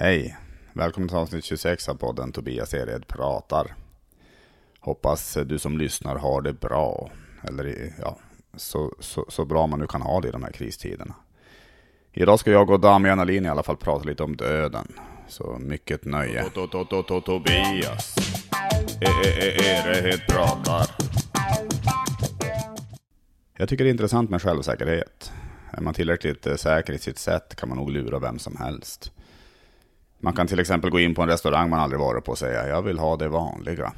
Hej! Välkommen till avsnitt 26 av podden Tobias Ered pratar. Hoppas du som lyssnar har det bra. Eller ja, så, så, så bra man nu kan ha det i de här kristiderna. Idag ska jag och Damian Alin i alla fall prata lite om döden. Så mycket nöje. Tobias Ered pratar. Jag tycker det är intressant med självsäkerhet. Är man tillräckligt eh, säker i sitt sätt kan man nog lura vem som helst. Man kan till exempel gå in på en restaurang man aldrig varit på och säga jag vill ha det vanliga.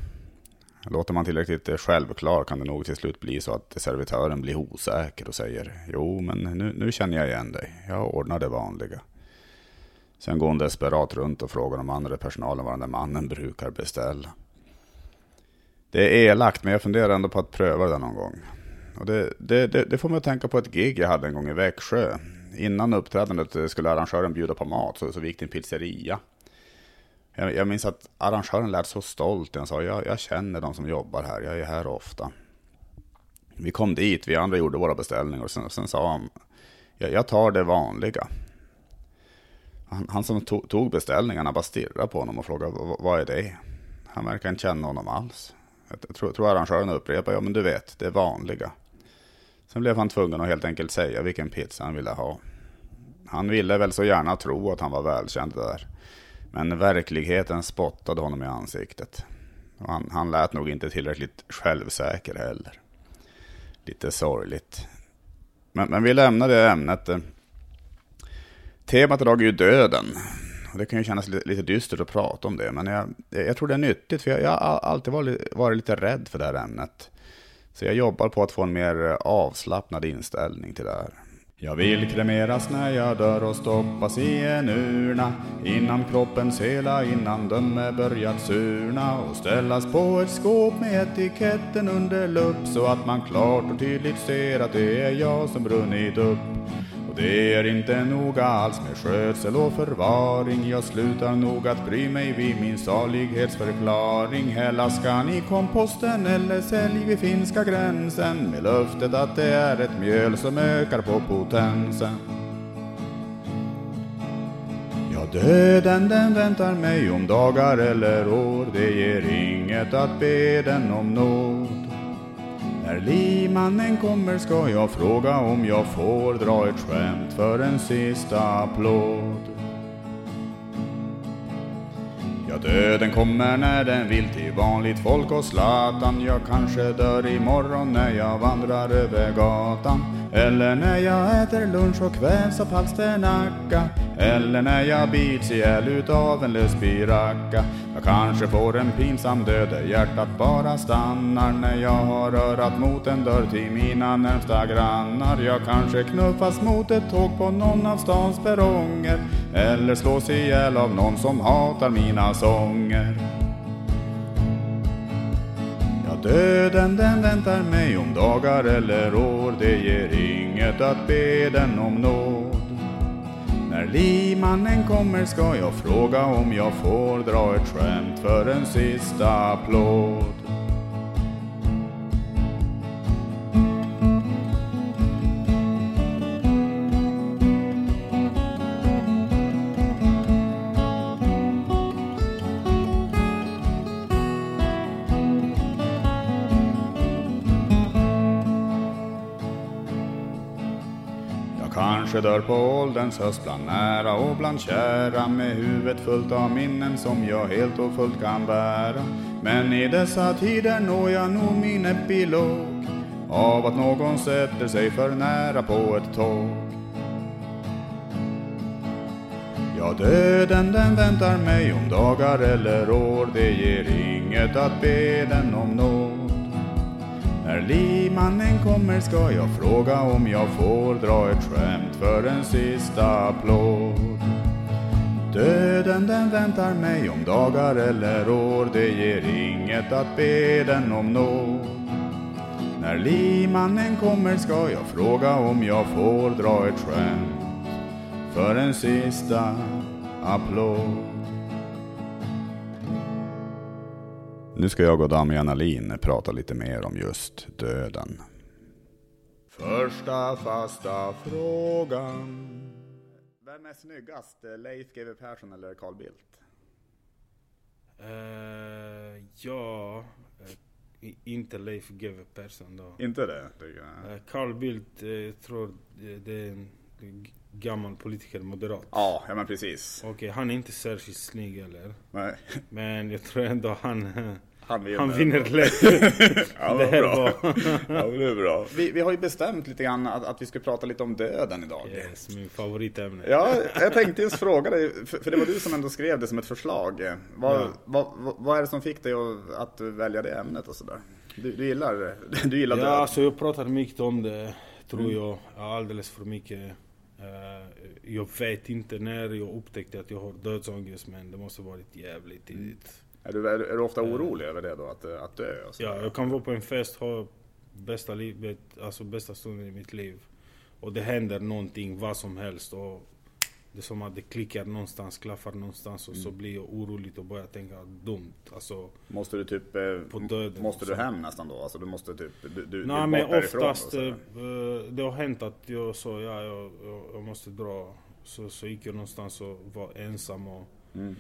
Låter man tillräckligt eh, självklar kan det nog till slut bli så att servitören blir osäker och säger jo men nu, nu känner jag igen dig, jag ordnar det vanliga. Sen går hon desperat runt och frågar om andra personalen vad den där mannen brukar beställa. Det är elakt men jag funderar ändå på att pröva det någon gång. Och det, det, det, det får mig att tänka på ett gig jag hade en gång i Växjö. Innan uppträdandet skulle arrangören bjuda på mat, så, så vi gick till en pizzeria. Jag, jag minns att arrangören lät så stolt. Han sa, jag, jag känner de som jobbar här, jag är här ofta. Vi kom dit, vi andra gjorde våra beställningar och sen, sen sa han, jag, jag tar det vanliga. Han, han som tog, tog beställningarna bara stirrade på honom och frågade, vad är det? Han verkar inte känna honom alls. Jag tror, tror arrangören upprepade, ja men du vet, det vanliga. Sen blev han tvungen att helt enkelt säga vilken pizza han ville ha. Han ville väl så gärna tro att han var välkänd där. Men verkligheten spottade honom i ansiktet. Han, han lät nog inte tillräckligt självsäker heller. Lite sorgligt. Men, men vi lämnar det ämnet. Temat idag är ju döden. Och det kan ju kännas lite, lite dystert att prata om det, men jag, jag tror det är nyttigt, för jag, jag har alltid varit, varit lite rädd för det här ämnet. Så jag jobbar på att få en mer eh, avslappnad inställning till det här. Jag vill kremeras när jag dör och stoppas i en urna innan kroppens hela innandöme börjat surna och ställas på ett skåp med etiketten under lupp så att man klart och tydligt ser att det är jag som brunnit upp. Och det är inte noga alls med skötsel och förvaring. Jag slutar nog att bry mig vid min salighetsförklaring. Häll askan i komposten eller sälj vid finska gränsen med löftet att det är ett mjöl som ökar på potensen. Ja, döden den väntar mig om dagar eller år. Det ger inget att be den om nåd. När limannen kommer ska jag fråga om jag får dra ett skämt för en sista applåd. Ja, döden kommer när den vill till vanligt folk och Zlatan. Jag kanske dör imorgon när jag vandrar över gatan. Eller när jag äter lunch och kvävs av palsternacka. Eller när jag bits ihjäl utav en lesbiracka. Jag kanske får en pinsam död där hjärtat bara stannar när jag har rörat mot en dörr till mina närmsta grannar. Jag kanske knuffas mot ett tåg på någon av stans perronger. Eller slås ihjäl av någon som hatar mina sånger. Ja, döden den väntar mig om dagar eller år. Det ger inget att be den om nåd. När limannen kommer ska jag fråga om jag får dra ett skämt för en sista applåd. Jag dör på ålderns höst bland nära och bland kära med huvudet fullt av minnen som jag helt och fullt kan bära. Men i dessa tider når jag nog min epilog av att någon sätter sig för nära på ett tåg. Ja, döden den väntar mig om dagar eller år, det ger inget att be den om nåd. När limannen kommer ska jag fråga om jag får dra ett skämt för en sista applåd. Döden den väntar mig om dagar eller år, det ger inget att be den om nåd. När limannen kommer ska jag fråga om jag får dra ett skämt för en sista applåd. Nu ska jag och Damian Alin prata lite mer om just döden. Första fasta frågan. Vem är snyggast? Leif GW Persson eller Carl Bildt? Uh, ja, uh, inte Leif GW Persson då. Inte det? Uh, Carl Bildt, tror det är en gammal politiker, moderat. Ja, ja men precis. Okej, okay, han är inte särskilt snygg eller? Nej. Men jag tror ändå han han vinner, han vinner lätt. ja, det är bra. ja, det är bra. Vi, vi har ju bestämt lite grann att, att vi ska prata lite om döden idag. Yes, min favoritämne. Ja, jag tänkte just fråga dig, för, för det var du som ändå skrev det som ett förslag. Vad, ja. vad, vad, vad är det som fick dig att, att välja det ämnet och sådär? Du, du gillar, du gillar ja, döden? Ja, alltså jag pratar mycket om det, tror mm. jag. Alldeles för mycket. Uh, jag vet inte när jag upptäckte att jag har dödsångest, men det måste varit jävligt tidigt. Är du, är, är du ofta orolig över det då, att, att dö? ja, jag kan vara på en fest, ha bästa, livet, alltså bästa stunden i mitt liv. Och det händer någonting, vad som helst. Och det är som att det klickar någonstans, klaffar någonstans och mm. så blir jag orolig och börjar tänka dumt. Alltså, måste du typ, eh, på döden måste du hem nästan då? Alltså du måste typ, du, du, Nej men oftast, eh, det har hänt att jag sa ja, jag, jag, måste dra. Så, så gick jag någonstans och var ensam och mm.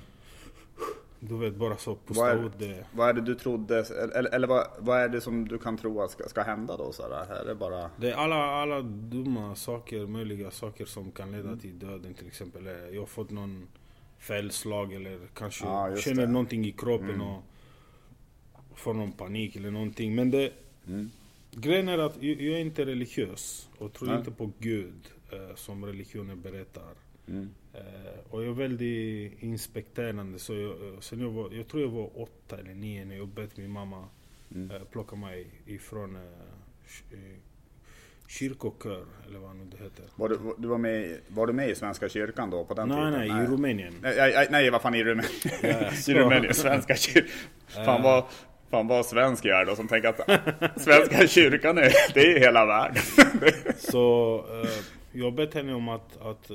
Du vet, bara så pusta vad är, det. Vad är det du trodde, eller, eller vad, vad är det som du kan tro ska, ska hända då? Så här? Är det, bara... det är alla, alla dumma saker, möjliga saker som kan leda till döden till exempel. Jag har fått någon felslag eller kanske ah, känner det. någonting i kroppen mm. och får någon panik eller någonting. Men det, mm. grejen är att jag, är inte religiös och tror inte på Gud eh, som religionen berättar. Mm. Uh, och jag är väldigt inspekterande. Så jag, eh, sen jag, var, jag tror jag var åtta eller nio när jag bett min mamma mm. uh, plocka mig ifrån kyrkokör, eller vad nu det heter. Var du, du var, med, var du med i Svenska kyrkan då på den nej, tiden? Nej, nej, i Rumänien. Nej, nej, vad fan i Rumänien? Ja, I Rumänien, Svenska kyrkan. Fan vad, fan vad svensk jag är då som tänker att Svenska kyrkan är, det är hela världen. så jag bett henne om att, att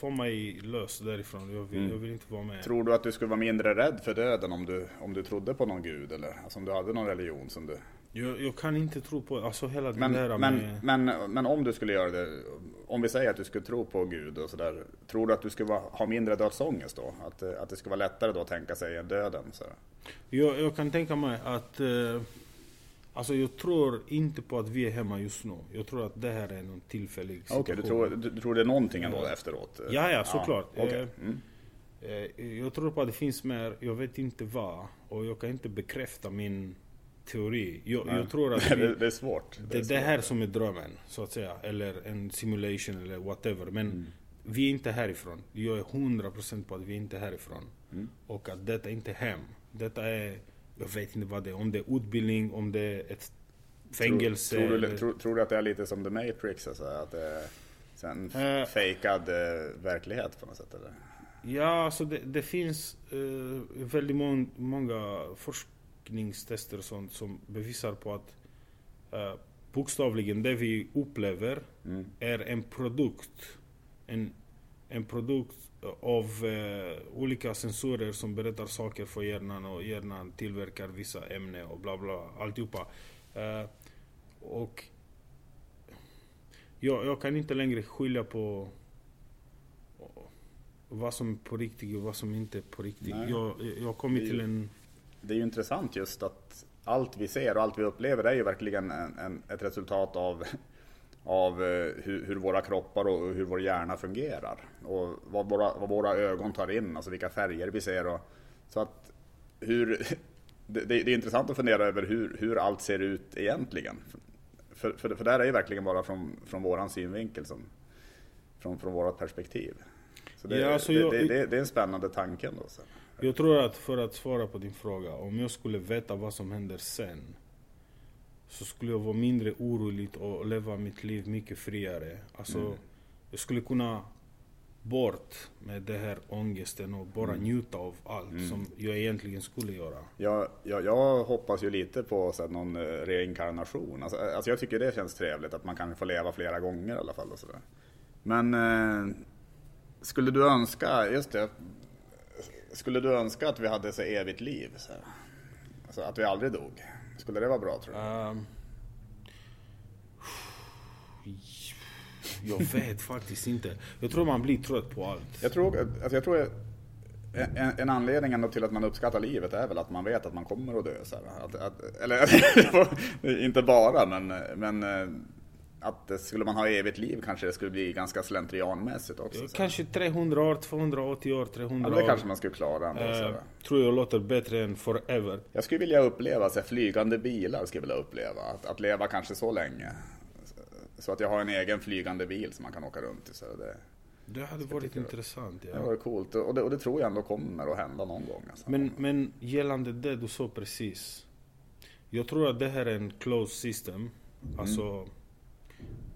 få mig lös därifrån. Jag vill, mm. jag vill, inte vara med. Tror du att du skulle vara mindre rädd för döden om du, om du trodde på någon gud? Eller alltså om du hade någon religion som du... Jag, jag kan inte tro på, alltså hela men, det där men, med... men, men om du skulle göra det, om vi säger att du skulle tro på gud och sådär. Tror du att du skulle vara, ha mindre dödsångest då? Att, att det skulle vara lättare då att tänka sig döden? Så? Jag, jag kan tänka mig att eh, Alltså jag tror inte på att vi är hemma just nu. Jag tror att det här är någon tillfällig situation. Okej, okay, du, tror, du, du tror det är någonting ändå ja. efteråt? Ja, ja såklart. Ja, okay. mm. Eh, jag tror på att det finns mer, jag vet inte vad. Och jag kan inte bekräfta min teori. Jag, jag tror att vi, det, är svårt. Det, är det, det här som är drömmen, så att säga. Eller en simulation eller whatever. Men mm. vi är inte härifrån. Jag är 100% på att vi är inte härifrån. Mm. Och att detta inte är hem. Detta är jag vet inte vad det är, om det är utbildning, om det är ett fängelse. Tror, tror, du, tror, tror du, att det är lite som The Matrix? Alltså, att det är en uh, fejkad uh, verklighet på något sätt? Eller? Ja, alltså det, det finns uh, väldigt må många forskningstester och sånt som bevisar på att uh, bokstavligen det vi upplever mm. är en produkt. En, en produkt av eh, olika sensorer som berättar saker för hjärnan och hjärnan tillverkar vissa ämnen och bla bla, alltihopa. Eh, och jag, jag kan inte längre skilja på vad som är på riktigt och vad som inte är på riktigt. Jag, jag har kommit till en... Det är ju intressant just att allt vi ser och allt vi upplever är ju verkligen en, en, ett resultat av av eh, hur, hur, våra kroppar och hur vår hjärna fungerar. Och vad våra, vad våra ögon tar in, alltså vilka färger vi ser. Och, så att hur, det, det, är intressant att fundera över hur, hur allt ser ut egentligen. För, för, för där är ju verkligen bara från, från våran synvinkel, som, från, från vårat perspektiv. Så det, ja, alltså jag, det, det, det, är en spännande tanke ändå. Jag tror att för att svara på din fråga, om jag skulle veta vad som händer sen så skulle jag vara mindre orolig och leva mitt liv mycket friare. Alltså, mm. Jag skulle kunna bort med den här ångesten och bara mm. njuta av allt mm. som jag egentligen skulle göra. Jag, jag, jag hoppas ju lite på så här, någon eh, reinkarnation. Alltså, eh, alltså jag tycker det känns trevligt att man kan få leva flera gånger i alla fall. Och så där. Men eh, skulle du önska, just det, skulle du önska att vi hade så evigt liv? Så Alltså att vi aldrig dog? Skulle det vara bra tror du? Um, Jag vet faktiskt inte. Jag tror man blir trött på allt. Jag tror, alltså jag tror en, en anledning ändå till att man uppskattar livet är väl att man vet att man kommer att dö. Så att, att, eller inte bara, men, men eh, att skulle man ha evigt liv kanske det skulle bli ganska slentrianmässigt också. Så. Kanske 300 år, 280 år, 300 år. Ja, det kanske man skulle klara ändå. Eh, tror jag låter bättre än forever. Jag skulle vilja uppleva så flygande bilar, skulle jag vilja uppleva. Att, att leva kanske så länge. Så att jag har en egen flygande bil som man kan åka runt i. Så det, det hade varit intressant. Ja. Det var coolt och det, och det, tror jag ändå kommer att hända någon gång. Alltså. Men, men gällande det du sa precis. Jag tror att det här är en closed system. Mm. Alltså,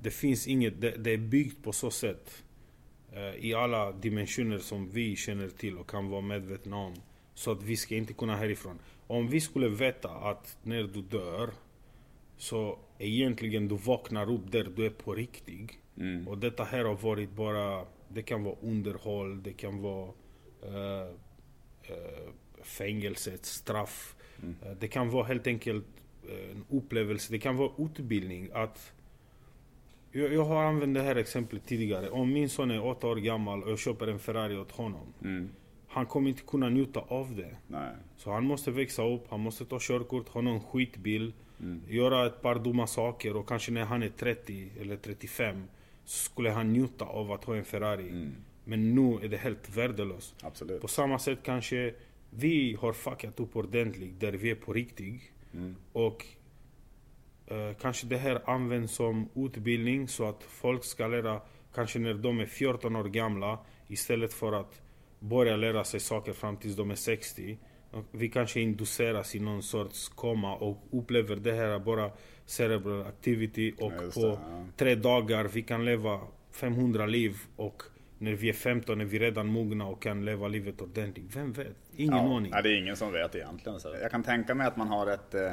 det finns inget, det, det, är byggt på så sätt. Eh, I alla dimensioner som vi känner till och kan vara medvetna om. Så att vi ska inte kunna härifrån. Om vi skulle veta att när du dör så egentligen du vaknar upp där du är på riktigt. Mm. Och detta här har varit bara det kan vara underhåll, det kan vara uh, uh, fängelse, ett straff. Mm. Uh, det kan vara helt enkelt en upplevelse, det kan vara utbildning. Att jag, jag, har använt det här exemplet tidigare. Om min son är åtta år gammal och jag köper en Ferrari åt honom. Mm. Han kommer inte kunna njuta av det. Nej. Så han måste växa upp, han måste ta körkort, ha någon skitbil, mm. göra ett par dumma saker och kanske när han är 30 eller 35 skulle han njuta av att ha en Ferrari. Mm. Men nu är det helt värdelöst. Absolut. På samma sätt kanske vi har fuckat upp ordentligt där vi är på riktigt. Mm. Och kanske det här används som utbildning så att folk ska lära, kanske när de är 14 år gamla, istället för att börja lära sig saker fram tills de är 60. Vi kanske induceras i någon sorts koma och upplever det här bara cerebral activity och ja, på det, ja. tre dagar vi kan leva 500 liv och när vi är 15 är vi redan mogna och kan leva livet ordentligt. Vem vet? Ingen ja, aning. Nej, det är ingen som vet egentligen. Så jag kan tänka mig att man har ett, eh,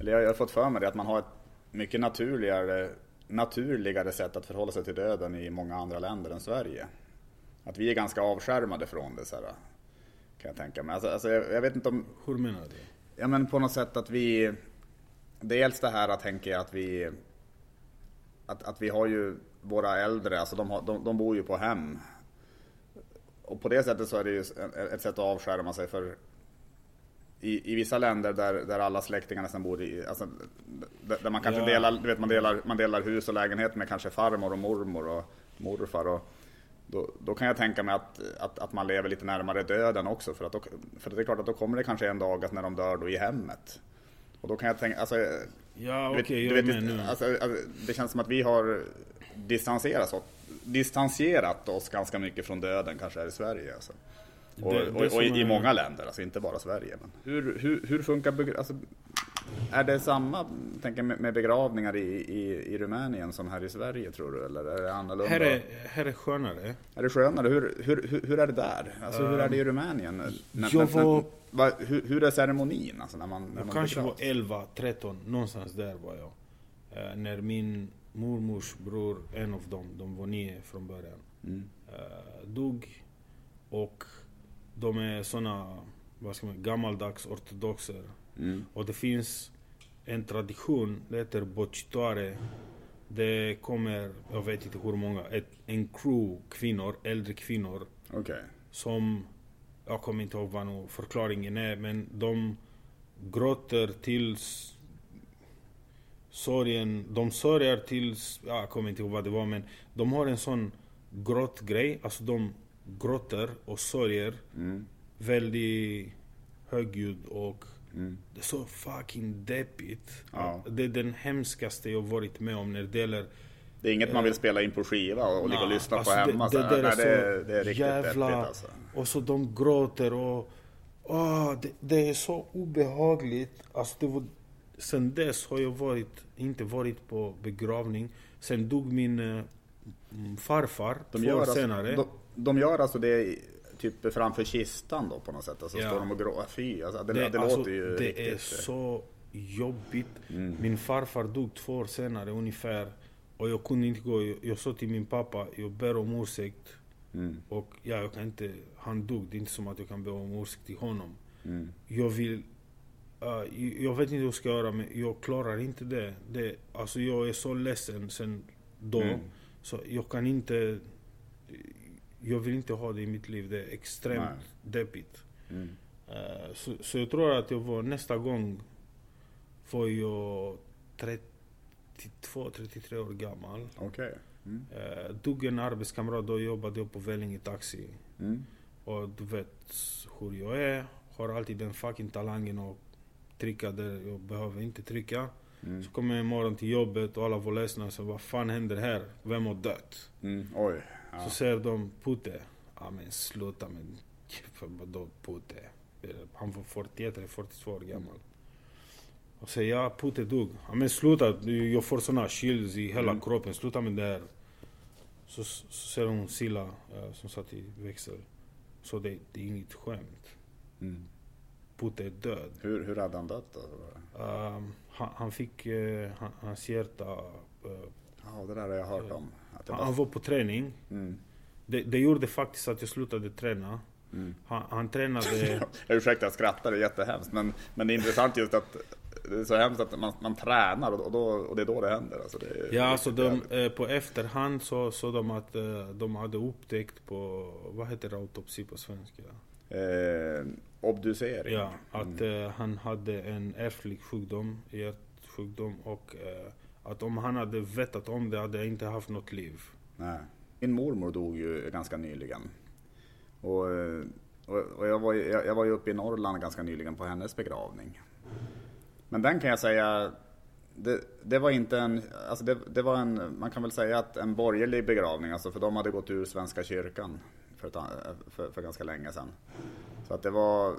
eller jag har fått för mig det, att man har ett mycket naturligare, naturligare sätt att förhålla sig till döden i många andra länder än Sverige. Att vi är ganska avskärmade från det. Så här, kan jag tänka mig. Alltså, alltså jag, jag, vet inte om... Hur menar du? Ja men på något sätt att vi dels det här att tänka att vi att, att vi har ju våra äldre, alltså de, har, de, de bor ju på hem. Och på det sättet så är det ju ett sätt att avskärma sig för i, i vissa länder där, där alla släktingar nästan bor i, alltså, där man kanske ja. delar, du vet, man delar, man delar hus och lägenhet med kanske farmor och mormor och morfar. Och då, då kan jag tänka mig att, att, att man lever lite närmare döden också. För, att då, för det är klart att då kommer det kanske en dag att när de dör då i hemmet. Och då kan jag tänka, alltså, Ja okej, okay, jag är med nu. Alltså, alltså, det känns som att vi har distanserat oss, distanserat oss ganska mycket från döden kanske här i Sverige. Alltså. Och, det, det och, och i, i, många länder, alltså inte bara Sverige. Men hur, hur, hur funkar alltså, är det samma tänker, med, med begravningar i, i, i Rumänien som här i Sverige tror du? Eller är det annorlunda? Här är, här är skönare. Är det skönare? Hur, hur, hur, hur är det där? Alltså, um, hur är det i Rumänien? När, jag var... Va, hur, hur, är ceremonin? Alltså när man, när jag man kanske var 11, 13, någonstans där var jag. Uh, när min mormors bror, en av dem, de var nio från början, mm. uh, dog. Och de är såna, vad ska man gammaldags ortodoxer. Mm. Och det finns en tradition, det heter bocitore. Det kommer, jag vet inte hur många, ett, en crew kvinnor, äldre kvinnor. Okay. Som jag kommer inte ihåg vad nu förklaringen är, men de gråter tills sorgen, de sörjer tills, ja, jag kommer inte ihåg vad det var men de har en sån gråtgrej, alltså de gråter och sörjer mm. väldigt högljudd och mm. det är så fucking deppigt. Ja. Det är den hemskaste jag varit med om när det gäller det är inget man vill eh, spela in på skiva och ligga och lyssna alltså på hemma. Det, det, det, är, så det, det är riktigt jävla, deppigt alltså. Och så de gråter och... Oh, det, det är så obehagligt. Alltså det var, sen dess har jag varit, inte varit på begravning. Sen dog min äh, farfar de två år alltså, senare. De, de gör alltså det typ framför kistan då på något sätt? Alltså ja. står de och gråter? Fy, alltså, det, det, det alltså, låter ju Det riktigt. är så jobbigt. Mm. Min farfar dog två år senare ungefär. Och jag kunde inte gå. Jag, jag sa till min pappa, jag ber om ursäkt. Mm. Och ja, jag kan inte, han dog, det är inte som att jag kan be om ursäkt till honom. Mm. Jag vill, uh, jag vet inte hur jag ska göra men jag klarar inte det. det alltså jag är så ledsen sen då. Mm. Så jag kan inte... Jag vill inte ha det i mitt liv. Det är extremt Nej. deppigt. Mm. Uh, så, så jag tror att jag var nästa gång var jag 32, 33 år gammal. Okay. Mm. Uh, dog en arbetskamrat, då jobbade jag på Vellinge Taxi. Mm. Och du vet hur jag är. Har alltid den fucking talangen att trycka där jag behöver inte trycka. Mm. Så kommer jag imorgon till jobbet och alla var ledsna. Så vad fan händer här? Vem har dött? Mm. Oj. Ja. Så säger de Putte. Ja men sluta men vadå Putte? Han var 41 eller 42 år gammal. Och säger ja Putte dog. Ja men sluta, jag får såna chills i hela mm. kroppen. Sluta med det här. Så, så säger hon Silla uh, som satt i växel. Så det, det är inget skämt. Mm. Putte är död. Hur, hur hade han dött då? Um, han, han, fick, uh, han, hans hjärta... Uh, ja, det där har jag hört om. Han, han, var på träning. Mm. Det, det gjorde faktiskt att jag slutade träna. Mm. Han, han tränade... Ursäkta, jag skrattar, det är jättehemskt. Men, men det är intressant just att det är så hemskt att man, man tränar och, då, och det är då det händer. Alltså det ja, alltså de, eh, på efterhand så såg de att eh, de hade upptäckt på, vad heter autopsi på svenska? Eh, obducering. Ja, att mm. eh, han hade en ärftlig sjukdom, hjärtsjukdom och eh, att om han hade vetat om det hade jag inte haft något liv. Nej. Min mormor dog ju ganska nyligen. Och, eh, och, och jag, var, jag, jag var ju uppe i Norrland ganska nyligen på hennes begravning. Men den kan jag säga, det, det var inte en, alltså det, det, var en, man kan väl säga att en borgerlig begravning, alltså för de hade gått ur Svenska kyrkan för, ett, för, för ganska länge sedan. Så att det var,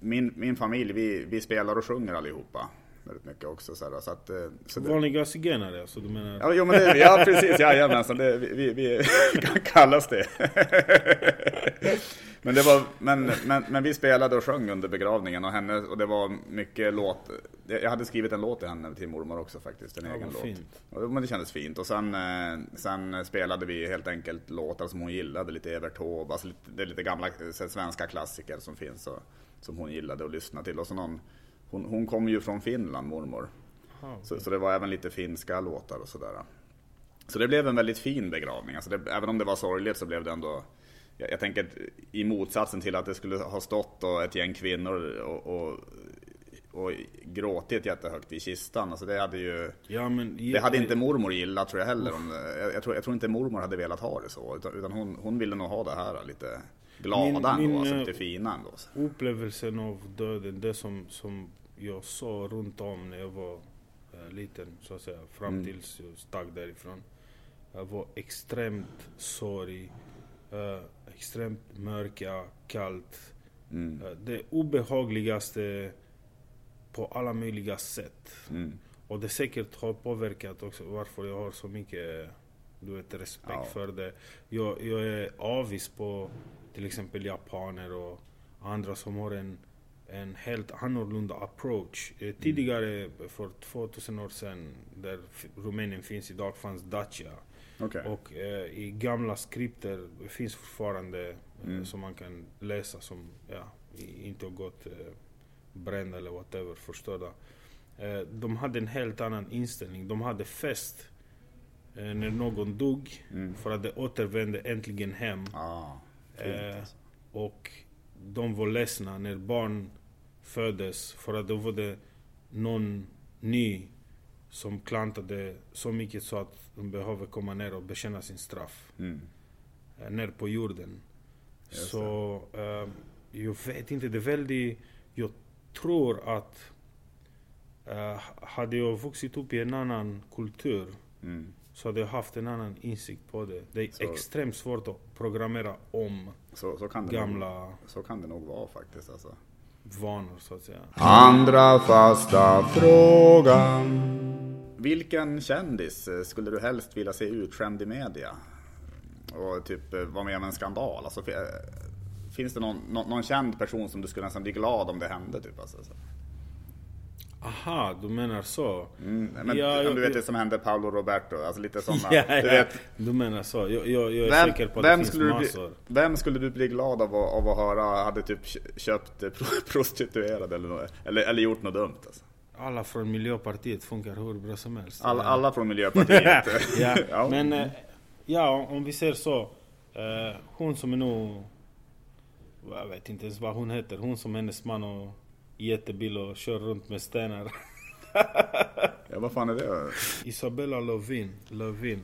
min, min familj, vi, vi spelar och sjunger allihopa väldigt mycket också. Så, här, så att, eh, så Vanliga zigenare alltså? Du menar? Ja, jo, men det, ja precis, jajamensan, det, vi, vi, kallas det. men, det var, men, men, men vi spelade och sjöng under begravningen och, henne, och det var mycket låt. Jag hade skrivit en låt till henne, till mormor också faktiskt, en ja, egen låt. Fint. Och, men det kändes fint. Och sen, eh, sen spelade vi helt enkelt låtar som hon gillade, lite Evert Taube, alltså lite, det är lite gamla svenska klassiker som finns och, som hon gillade att lyssna till. Och så någon hon, hon kommer ju från Finland, mormor. okay. så, så, det var även lite finska låtar och sådär. Så det blev en väldigt fin begravning. Alltså det, även om det var sorgligt så blev det ändå... Jag, jag tänker i motsatsen till att det skulle ha stått då ett gäng kvinnor och, och, och gråtit jättehögt i kistan. Alltså det hade ju... Ja, men, det hade inte mormor gillat tror jag heller. Om, jag, jag, tror, jag tror inte mormor hade velat ha det så. Utan, utan hon, hon ville nog ha det här lite glada min, ändå, min, alltså lite fina ändå. Upplevelsen av döden, det som, som jag såg runt om när jag var äh, liten, så att säga, fram mm. tills jag stack därifrån. Jag var extremt sorg, äh, extremt mörka, kallt. Mm. Äh, det obehagligaste på alla möjliga sätt. Mm. Och det säkert har påverkat också varför jag har så mycket du vet, respekt ja. för det. Jag, jag är avis på till exempel japaner och andra som har en en helt annorlunda approach. Eh, mm. tidigare, för 2000 år sedan, där Rumänien finns idag, fanns Dacia. Okay. Och eh, i gamla skripter finns fortfarande eh, mm. som man kan läsa som ja, inte har gått eh, brända eller whatever, förstörda. Eh, de hade en helt annan inställning. De hade fest eh, när någon dog mm. för att de återvände äntligen hem. Ah, eh, och de var ledsna när barn föddes för att då var det någon ny som klantade så mycket så att de behöver komma ner och bekänna sin straff. Mm. Eh, ner på jorden. Just så uh, jag vet inte, det är väldigt... Jag tror att uh, hade jag vuxit upp i en annan kultur mm. så hade jag haft en annan insikt på det. Det är så, extremt svårt att programmera om så, så gamla... Nog, så kan det nog vara faktiskt. Alltså vanor så att säga. Andra fasta frågan. Vilken kändis eh, skulle du helst vilja se utskämd i media? Och typ eh, vara med om en skandal? Alltså, eh, finns det någon, någon, någon känd person som du skulle nästan bli glad om det hände? Typ, alltså? Aha, du menar så? Mm, men ja, du vet det som hände Paolo Roberto, alltså lite sådana. ja, ja, du, vet. du menar så. Jag, jag, jag är vem, säker på att det finns massor. Bli, vem skulle du bli glad av, av att höra hade typ köpt prostituerade eller, något, eller, eller gjort något dumt? Alltså? alla från Miljöpartiet funkar hur bra som helst. Alla, alla från Miljöpartiet? ja. ja. men eh, ja, om vi ser så. Uh, hon som är nog... Jag vet inte ens vad hon heter. Hon som hennes man och jättebil och kör runt med stenar. ja, vad fan är det? Isabella Lövin. Lövin.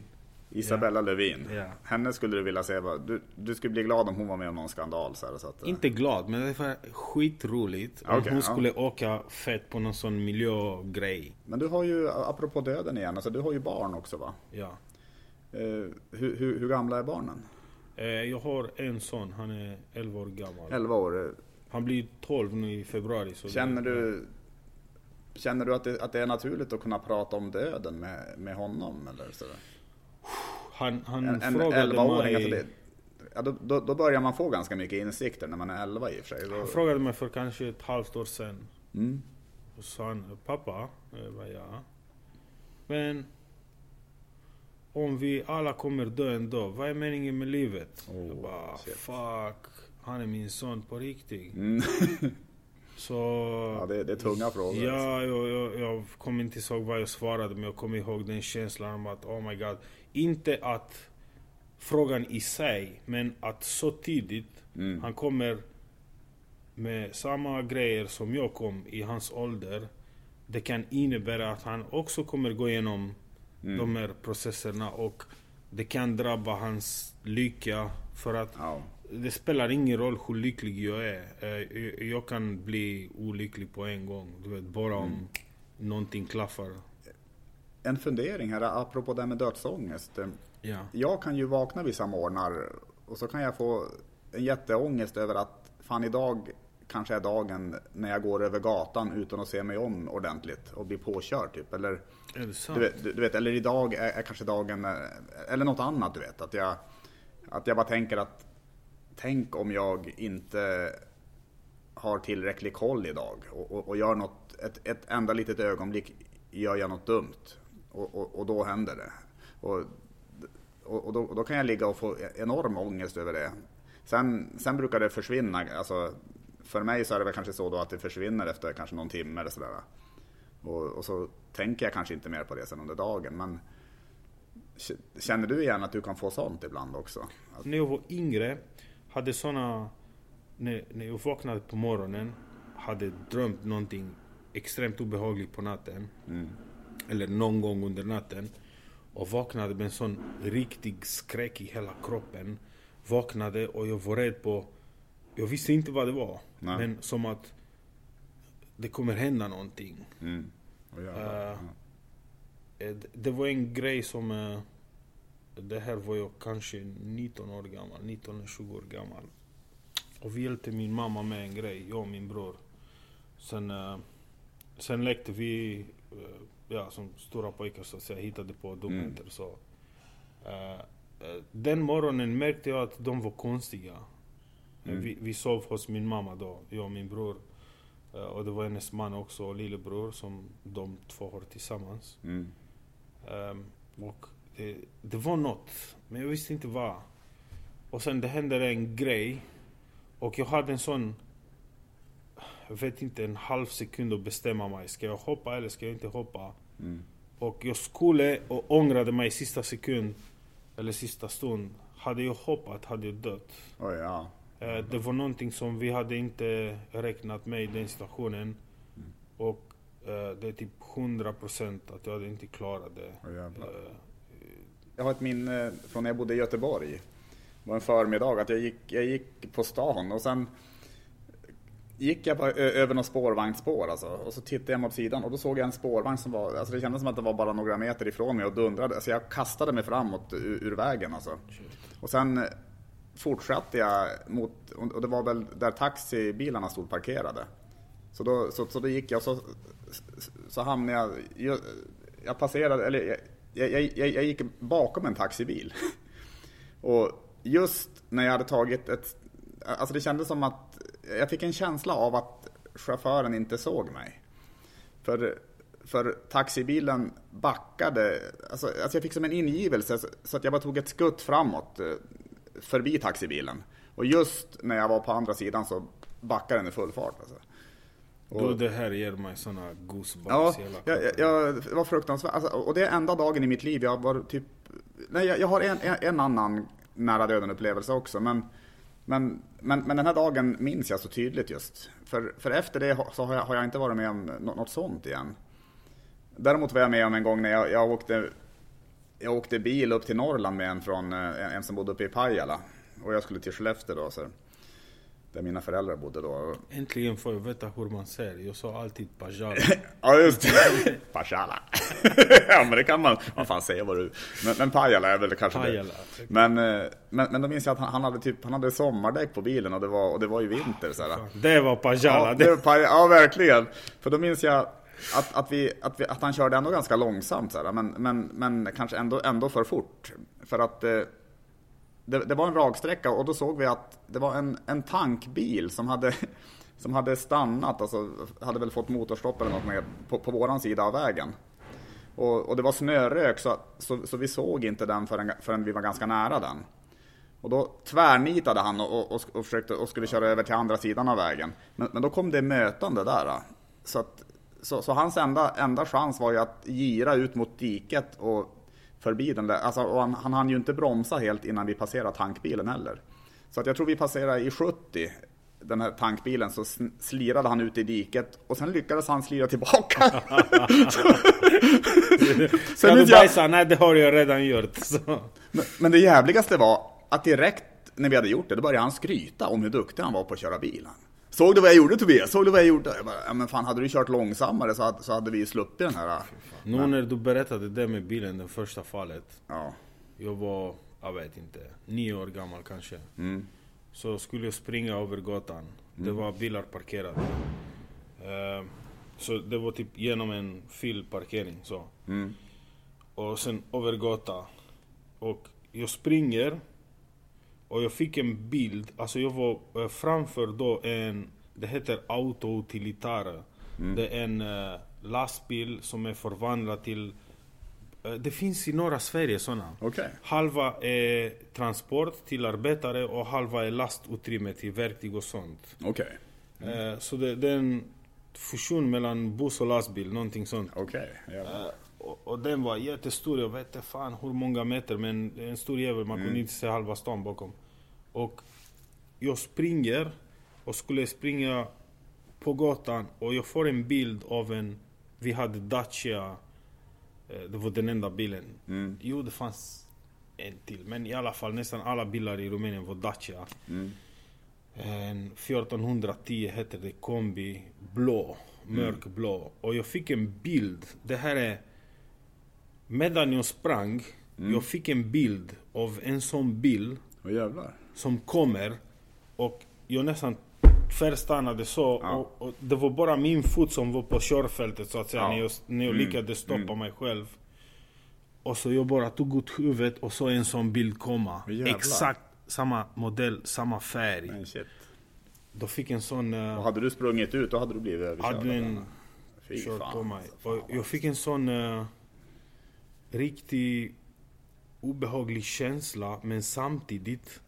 Isabella ja. Lövin. Ja. Henne skulle du vilja se, du, du skulle bli glad om hon var med om någon skandal? Så, här, så att, eh. Inte glad, men det var skitroligt om okay, hon ja. skulle åka fett på någon sån miljögrej. Men du har ju, apropå döden igen, alltså, du har ju barn också va? Ja. Eh, hur, hur, hur, gamla är barnen? Eh, jag har en son, han är 11 år gammal. 11 år? Eh. Han blir 12 nu i februari. Känner det, du Känner du att det, att det är naturligt att kunna prata om döden med, med honom? Eller så? Han, han en, en mig... Alltså det, ja, då, då, då, börjar man få ganska mycket insikter när man är 11 i och för sig. Han frågade mig för kanske ett halvt år sedan. Mm. Och sa han, pappa? Jag bara, ja. Men om vi alla kommer dö en dag, vad är meningen med livet? Oh, jag bara, shit. fuck. Han är min son på riktigt. Mm. Så... Ja, det, det är tunga frågor. Ja, jag, jag, jag kommer inte ihåg vad jag svarade, men jag kommer ihåg den känslan om att, oh my god. Inte att frågan i sig, men att så tidigt, mm. han kommer med samma grejer som jag kom i hans ålder. Det kan innebära att han också kommer gå igenom mm. de här processerna och det kan drabba hans lycka. För att ja. Det spelar ingen roll hur lycklig jag är. Eh, jag kan bli olycklig på en gång. Du vet, bara om mm. någonting klaffar. En fundering här, apropå det här med dödsångest. Ja. Jag kan ju vakna vissa morgnar och så kan jag få en jätteångest över att fan idag kanske är dagen när jag går över gatan utan att se mig om ordentligt och blir påkörd typ. Eller, du vet, du, vet, eller idag är, är, kanske dagen, eller något annat du vet. Att jag, att jag bara tänker att tänk om jag inte har tillräcklig koll idag och, och, och gör något, ett, ett enda litet ögonblick gör jag något dumt och, och, och då händer det. Och, och då, då, kan jag ligga och få enorm ångest över det. Sen, sen brukar det försvinna, alltså för mig så är det väl kanske så då att det försvinner efter kanske någon timme eller sådär. Och, och, så tänker jag kanske inte mer på det sen under dagen. Men känner du igen att du kan få sånt ibland också? Alltså, när jag var yngre hade såna, när, när jag vaknade på morgonen, hade drömt någonting extremt obehagligt på natten. Mm. Eller någon gång under natten. Och vaknade med en sån riktig skräck i hela kroppen. Vaknade och jag var rädd på jag visste inte vad det var. Nej. Men som att det kommer hända någonting. Mm. Oh, ja, uh, det var en grej som... Uh, det här var jag kanske 19 år gammal, 19-20 år gammal. Och vi hjälpte min mamma med en grej, jag och min bror. Sen, uh, sen lekte vi, ja som stora pojkar så att säga, hittade på dumheter. Mm. Så. den morgonen märkte jag att de var konstiga. Mm. Vi, vi sov hos min mamma då, jag och min bror. Uh, och det var hennes man också, och lillebror, som de två har tillsammans. Mm. Um, och det, det, var något, men jag visste inte vad. Och sen det hände en grej. Och jag hade en sån, jag vet inte, en halv sekund att bestämma mig. Ska jag hoppa eller ska jag inte hoppa? Mm. Och jag skulle och ångrade mig i sista sekund, eller sista stund. Hade jag hoppat hade jag dött. Oh, ja. Eh, det var någonting som vi hade inte räknat med i den situationen. Mm. Och eh, det är typ 100% att jag hade inte klarat det. Oh, jag har ett minne från när jag bodde i Göteborg. Det var en förmiddag att jag gick, jag gick på stan och sen gick jag bara över något spårvagnsspår alltså, och så tittade jag mot sidan och då såg jag en spårvagn som var, alltså det kändes som att det var bara några meter ifrån mig och dundrade. Alltså jag kastade mig framåt ur, ur vägen alltså. Och sen fortsatte jag mot, och det var väl där taxibilarna stod parkerade. Så då, så, så då gick jag så, så hamnade jag, jag, jag passerade, eller jag, jag, jag, jag gick bakom en taxibil. Och just när jag hade tagit ett, alltså det kändes som att, jag fick en känsla av att chauffören inte såg mig. För, för taxibilen backade, alltså, alltså jag fick som en ingivelse så att jag bara tog ett skutt framåt eh, förbi taxibilen. Och just när jag var på andra sidan så backade den i full fart. Alltså. Och, det här ger mig såna goosebumps ja, jag, jag, jag, det var fruktansvärt. Alltså, och det är enda dagen i mitt liv jag var typ... Nej, jag, jag har en, en, en annan nära döden upplevelse också. Men, men, men, men den här dagen minns jag så tydligt just. För, för efter det så har jag, har jag inte varit med om något sånt igen. Däremot var jag med om en gång när jag, jag åkte jag åkte bil upp till Norrland med en från en, en som bodde uppe i Pajala. Och jag skulle till Skellefteå då. Så där mina föräldrar bodde då. Äntligen får jag veta hur man säger. Jag sa alltid Pajala. ja just det. Pajala. ja men det kan man. Vad fan säger vad du. Men, men Pajala är väl kanske Pajala. det. Men, eh, men, men då minns jag att han, han, hade typ, han hade sommardäck på bilen och det var, och det var ju vinter. Så Det var Pajala. Ja, det var Pajala. ja verkligen. För då minns jag att, att, vi, att, vi, att han körde ändå ganska långsamt, så men, men, men kanske ändå, ändå för fort. För att eh, det, det, var en raksträcka och då såg vi att det var en, en tankbil som hade, som hade stannat, alltså hade väl fått motorstopp eller något med på, på våran sida av vägen. Och, och det var snörök så, så, så, vi såg inte den förrän, förrän vi var ganska nära den. Och då tvärnitade han och, och, och, försökte, och skulle köra över till andra sidan av vägen. Men, men då kom det mötande där. Så, att, så, så, hans enda, enda chans var ju att gira ut mot diket och förbi den där. Alltså, han, han hann ju inte bromsa helt innan vi passerade tankbilen heller. Så att jag tror vi passerade i 70 den här tankbilen så slirade han ut i diket och sen lyckades han slira tillbaka. sen du bajsa? Nej, det har jag redan gjort. Men, men, det jävligaste var att direkt när vi hade gjort det, då började han skryta om hur duktig han var på att köra bilen. Såg du vad jag gjorde Tobias? Såg du vad jag gjorde? Jag bara, ja men fan hade du kört långsammare så hade, så hade vi sluppit den här. Nu när du berättade det med bilen, det första fallet. Ja. Jag var, jag vet inte, nio år gammal kanske. Mm. Så skulle jag springa över gatan. Mm. Det var bilar parkerade. Uh, så det var typ genom en filparkering så. Mm. Och sen över gatan. Och jag springer och jag fick en bild, alltså jag var eh, framför då en, det heter autoutilitare. Mm. Det är en uh, lastbil som är förvandlad till uh, det finns i norra Sverige sådana. Okay. Halva är transport till arbetare och halva är lastutrymme till verktyg och sånt. Okay. Mm. Uh, så det, det, är en fusion mellan buss och lastbil, någonting sånt. Okay. Yeah. Och, och, den var jättestor, jag vet inte fan hur många meter men en stor jävel, man kunde mm. inte se halva stan bakom. Och jag springer och skulle springa på gatan och jag får en bild av en, vi hade Dacia, eh, det var den enda bilen. Mm. Jo det fanns en till, men i alla fall nästan alla bilar i Rumänien var Dacia. Mm. En 1410 hette det, kombi, blå, mörkblå. Mm. Och jag fick en bild, det här är Medan jag sprang, mm. jag fick en bild av en sån bil. Oh, som kommer och jag nästan tvärstannade så. Ja. Och, och, det var bara min fot som var på körfältet så att säga. Ja. När jag, när jag mm. lyckades stoppa mm. mig själv. Och så jag bara tog ut huvudet och så en sån bild komma. Exakt samma modell, samma färg. Men shit. Då fick en sån... Uh, och hade du sprungit ut då hade du blivit överkörd? Hade en kört på mig. Och jag fick en sån... Uh, riktigt obehaglig känsla men samtidigt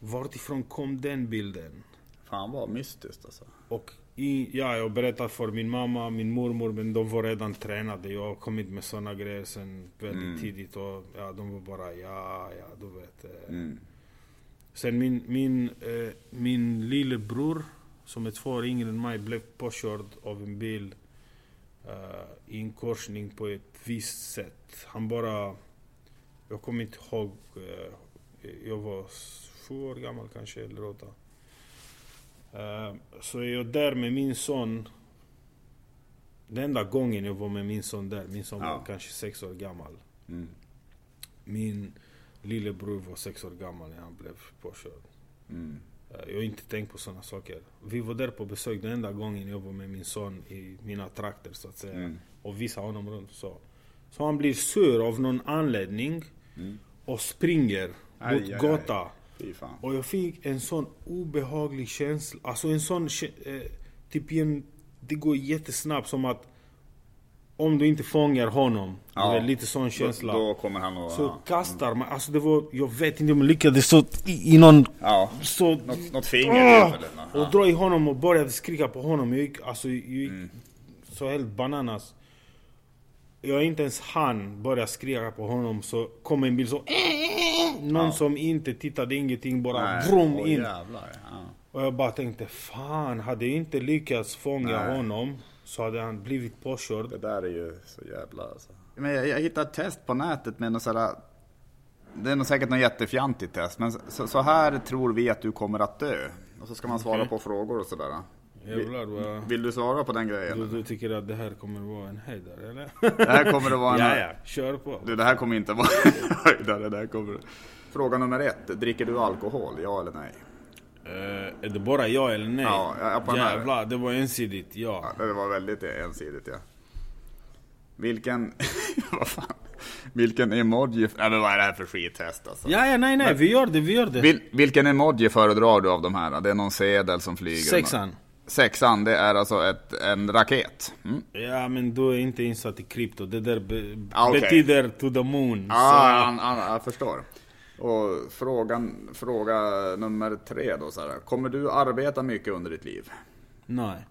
Vartifrån kom den bilden? Fan vad mystiskt alltså. Och i, ja, jag berättade för min mamma, min mormor, men de var redan tränade. Jag har kommit med såna grejer sen väldigt mm. tidigt och ja, de var bara ja, ja, du vet. Eh. Mm. Sen min, min, eh, min lillebror, som är två år yngre än mig, blev påkörd av en bil uh, i en korsning på ett visst sätt. Han bara... Jag kommer inte ihåg. Uh, jag var sju år gammal kanske, eller åtta. Uh, så är jag där med min son. Den enda gången jag var med min son där, min son ja. var kanske sex år gammal. Mm. Min lillebror var sex år gammal när han blev påkörd. Mm. Jag har inte tänkt på sådana saker. Vi var där på besök den enda gången jag var med min son i mina trakter så att säga. Mm. Och visade honom runt så. Så han blir sur av någon anledning mm. och springer aj, mot gatan. Och jag fick en sån obehaglig känsla. Alltså en sån, eh, typ en, det går jättesnabbt som att om du inte fångar honom, ja. det är lite sån känsla. Då, då kommer han och, Så ja. kastar man, alltså det var, jag vet inte om jag lyckades så i, i någon... Ja, så, något, något finger uh, ja. Och dra i honom och började skrika på honom. Jag gick, alltså, jag gick mm. så helt bananas. Jag inte ens han börja skrika på honom så kom en bil så... Någon som inte tittade ingenting, bara vrum in. Jävlar. Och jag bara tänkte, fan, hade jag inte lyckats fånga Nej. honom så hade han blivit påkörd. Det där är ju så jävla alltså. Men jag, jag hittade ett test på nätet med något sådär, det är nog säkert något jättefjantigt test, men så, så, här tror vi att du kommer att dö. Och så ska man svara okay. på frågor och sådär. Jävlar vad... Vill du svara på den grejen? Du, du tycker att det här kommer att vara en höjdare eller? Det här kommer att vara en... ja, ja, kör på. Du, det här kommer inte att vara en höjdare. Det här kommer... Fråga nummer ett. Dricker du alkohol? Ja eller nej? Uh, är det bara ja eller nej? Ja, ja på Jävlar, det var ensidigt ja. ja. Det var väldigt ensidigt ja. Vilken... vad fan? Vilken emoji... Nej men vad är det här för skithäst alltså? Ja, ja, nej, nej, men, vi gör det, vi gör det. Vil, vilken emoji föredrar du av de här? Det är någon sedel som flyger. Sexan. Sexan, det är alltså ett, en raket. Mm. Ja, men du är inte insatt i krypto. Det där be, ah, okay. betyder to the moon. Ja, ah, jag förstår. Och frågan, fråga nummer tre då så här. Kommer du arbeta mycket under ditt liv? Nej.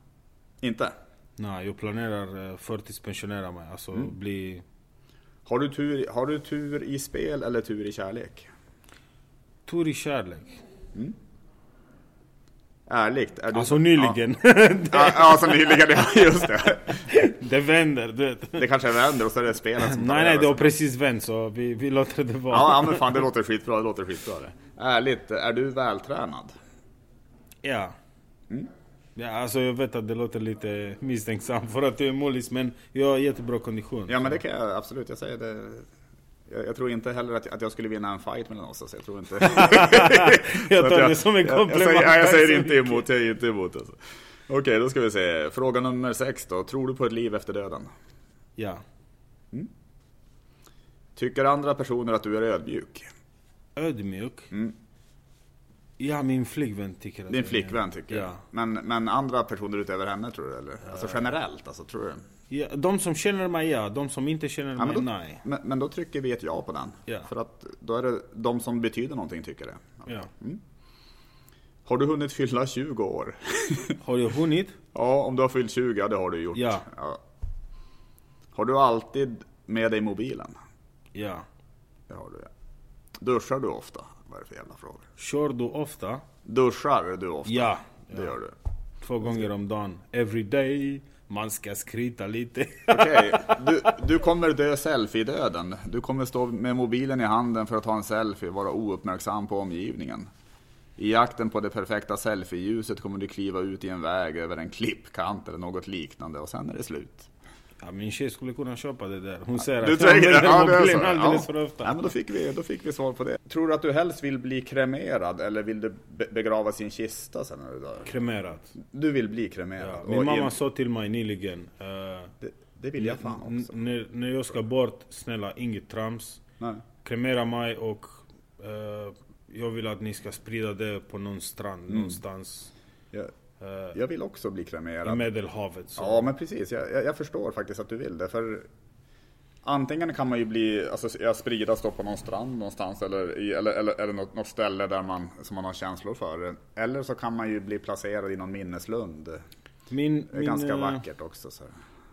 Inte? Nej, jag planerar eh, förtidspensionera mig. Alltså mm. bli... Har du, tur, har du tur i spel eller tur i kärlek? Tur i kärlek. Mm. Ärligt? Är du alltså nyligen. Ja, alltså nyligen, ja just det. Det vänder, du vet. Det kanske vänder och så är det spelet som Nej, nej, det har precis vänt så vi, vi låter det vara. Ja, ja, men fan det låter skitbra, det låter skitbra det. Ärligt, är du vältränad? Ja. Mm. Ja, alltså jag vet att det låter lite misstänksam för att du är målis, men jag har jättebra kondition. Ja, men det kan jag absolut. Jag säger det jag, jag, tror inte heller att, att jag skulle vinna en fight mellan oss. Alltså. Jag tror inte... jag tar det som en komplimang. Jag, jag, säger, jag säger inte emot, jag är inte emot. Alltså. Okej, okay, då ska vi se. Fråga nummer sex då. Tror du på ett liv efter döden? Ja. Mm. Tycker andra personer att du är ödmjuk? Ödmjuk? Mm. Ja, min flickvän tycker att Din flickvän tycker? Ja. Men, men andra personer utöver henne tror du? Eller? Alltså generellt, alltså, tror du? Ja, de som känner mig ja, de som inte känner ja, mig då, nej. Men, men, då trycker vi ett ja på den. Ja. För att då är det de som betyder någonting tycker det. Ja. Mm. Har du hunnit fylla 20 år? har jag hunnit? ja, om du har fyllt 20, ja det har du gjort. Ja. Har du alltid med dig mobilen? Ja. Det har du ja. Duschar du ofta? Vad är det för jävla frågor? Kör du ofta? Duschar du ofta? Ja. Det gör du. Två gånger om dagen. Every day. Man ska skryta lite. Okej, okay. du, du kommer dö selfie-döden. Du kommer stå med mobilen i handen för att ta en selfie och vara ouppmärksam på omgivningen. I jakten på det perfekta selfie-ljuset kommer du kliva ut i en väg över en klippkant eller något liknande och sen är det slut. Ja, min tjej skulle kunna köpa det där. Hon säger att jag använder ja, mobilen alldeles ja. för ofta. Ja, men då fick, vi, då fick vi svar på det. Tror du att du helst vill bli kremerad eller vill du begrava sin kista sen när du dör? Kremerad. Du vill bli kremerad? Ja, min mamma sa till mig nyligen. Uh, det, det, vill jag fan också. När, när jag ska bort, snälla inget trams. Nej. Kremera mig och uh, jag vill att ni ska sprida det på någon strand mm. någonstans. Ja. Uh, jag vill också bli kremerad. I Medelhavet. Så. Ja, men precis. Jag, jag, jag, förstår faktiskt att du vill det. För antingen kan man ju bli, alltså jag spridas då på någon strand någonstans eller, i, eller, eller, eller något, något, ställe där man, som man har känslor för. Eller så kan man ju bli placerad i någon minneslund. Min, det är min, ganska uh, vackert också. Så.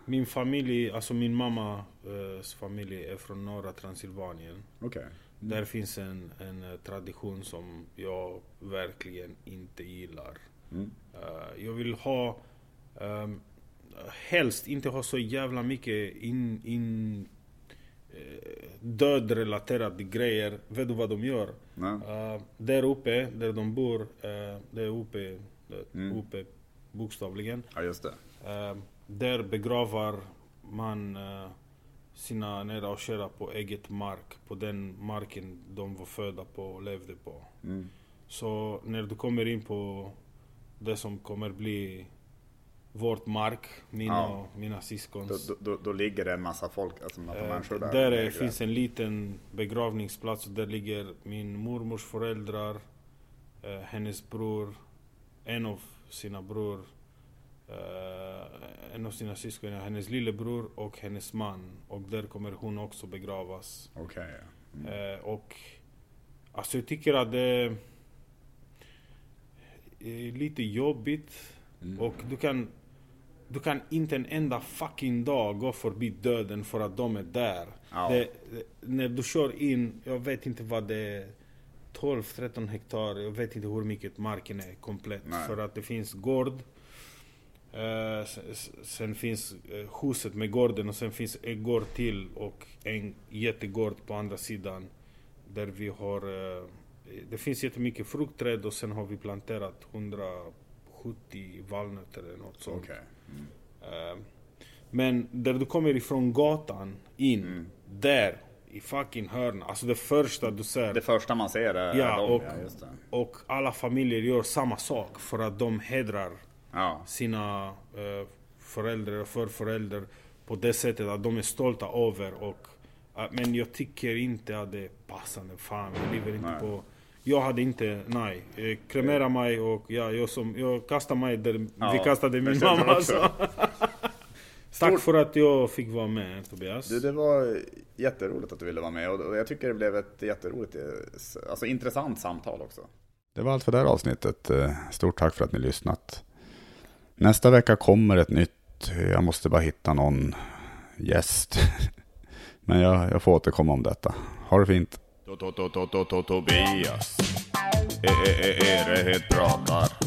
Min familj, alltså min mammas uh, familj är från norra Transylvanien. Okay. Där finns en, en tradition som jag verkligen inte gillar. Mm. Uh, jag vill ha um, helst inte ha så jävla mycket in, in uh, dödrelaterade grejer. Vet du vad de gör? Uh, där uppe, där de bor, uh, det är uppe, mm. uppe bokstavligen. Ja, just det. Uh, där begravar man uh, sina nära och kära på eget mark, på den marken de var födda på och levde på. Mm. Så när du kommer in på det som kommer bli vårt mark, mina ja. mina syskons. Då, då, då, ligger det en massa folk, alltså en massa eh, människor där. Där är, finns en liten begravningsplats och där ligger min mormors föräldrar, eh, hennes bror, en av sina bror, uh, en av sina syskon, hennes lillebror och hennes man. Och där kommer hon också begravas. Okay. Mm. Uh, och alltså jag tycker att det är lite jobbigt. Mm. Och du kan, du kan inte en enda fucking dag gå förbi döden för att de är där. Ja. Det, när du kör in, jag vet inte vad det är 12-13 hektar, jag vet inte hur mycket marken är komplett. Nej. För att det finns gård, uh, sen finns uh, huset med gården och sen finns en gård till och en jättegård på andra sidan. Där vi har, uh, det finns jättemycket fruktträd och sen har vi planterat 170 valnötter eller något sånt. Okay. Mm. Men där du kommer ifrån gatan in, mm. där i fucking hörna. Alltså det första du ser. Det första man ser är ja, dem, och, ja, och alla familjer gör samma sak för att de hedrar ja. sina uh, föräldrar och förföräldrar på det sättet att de är stolta över och uh, Men jag tycker inte att det är passande. Fan, vi lever inte nej. på jag hade inte, nej. Eh, kremera mig och ja, jag, som, jag kastade mig där ja, vi kastade min mamma. Tack för att jag fick vara med Tobias. Det, det var jätteroligt att du ville vara med och jag tycker det blev ett jätteroligt, alltså intressant samtal också. Det var allt för det här avsnittet. Eh, stort tack för att ni lyssnat. Nästa vecka kommer ett nytt, jag måste bara hitta någon gäst. Men jag, jag får återkomma om detta. Ha det fint. Tobias. E-e-e-Erehet pratar.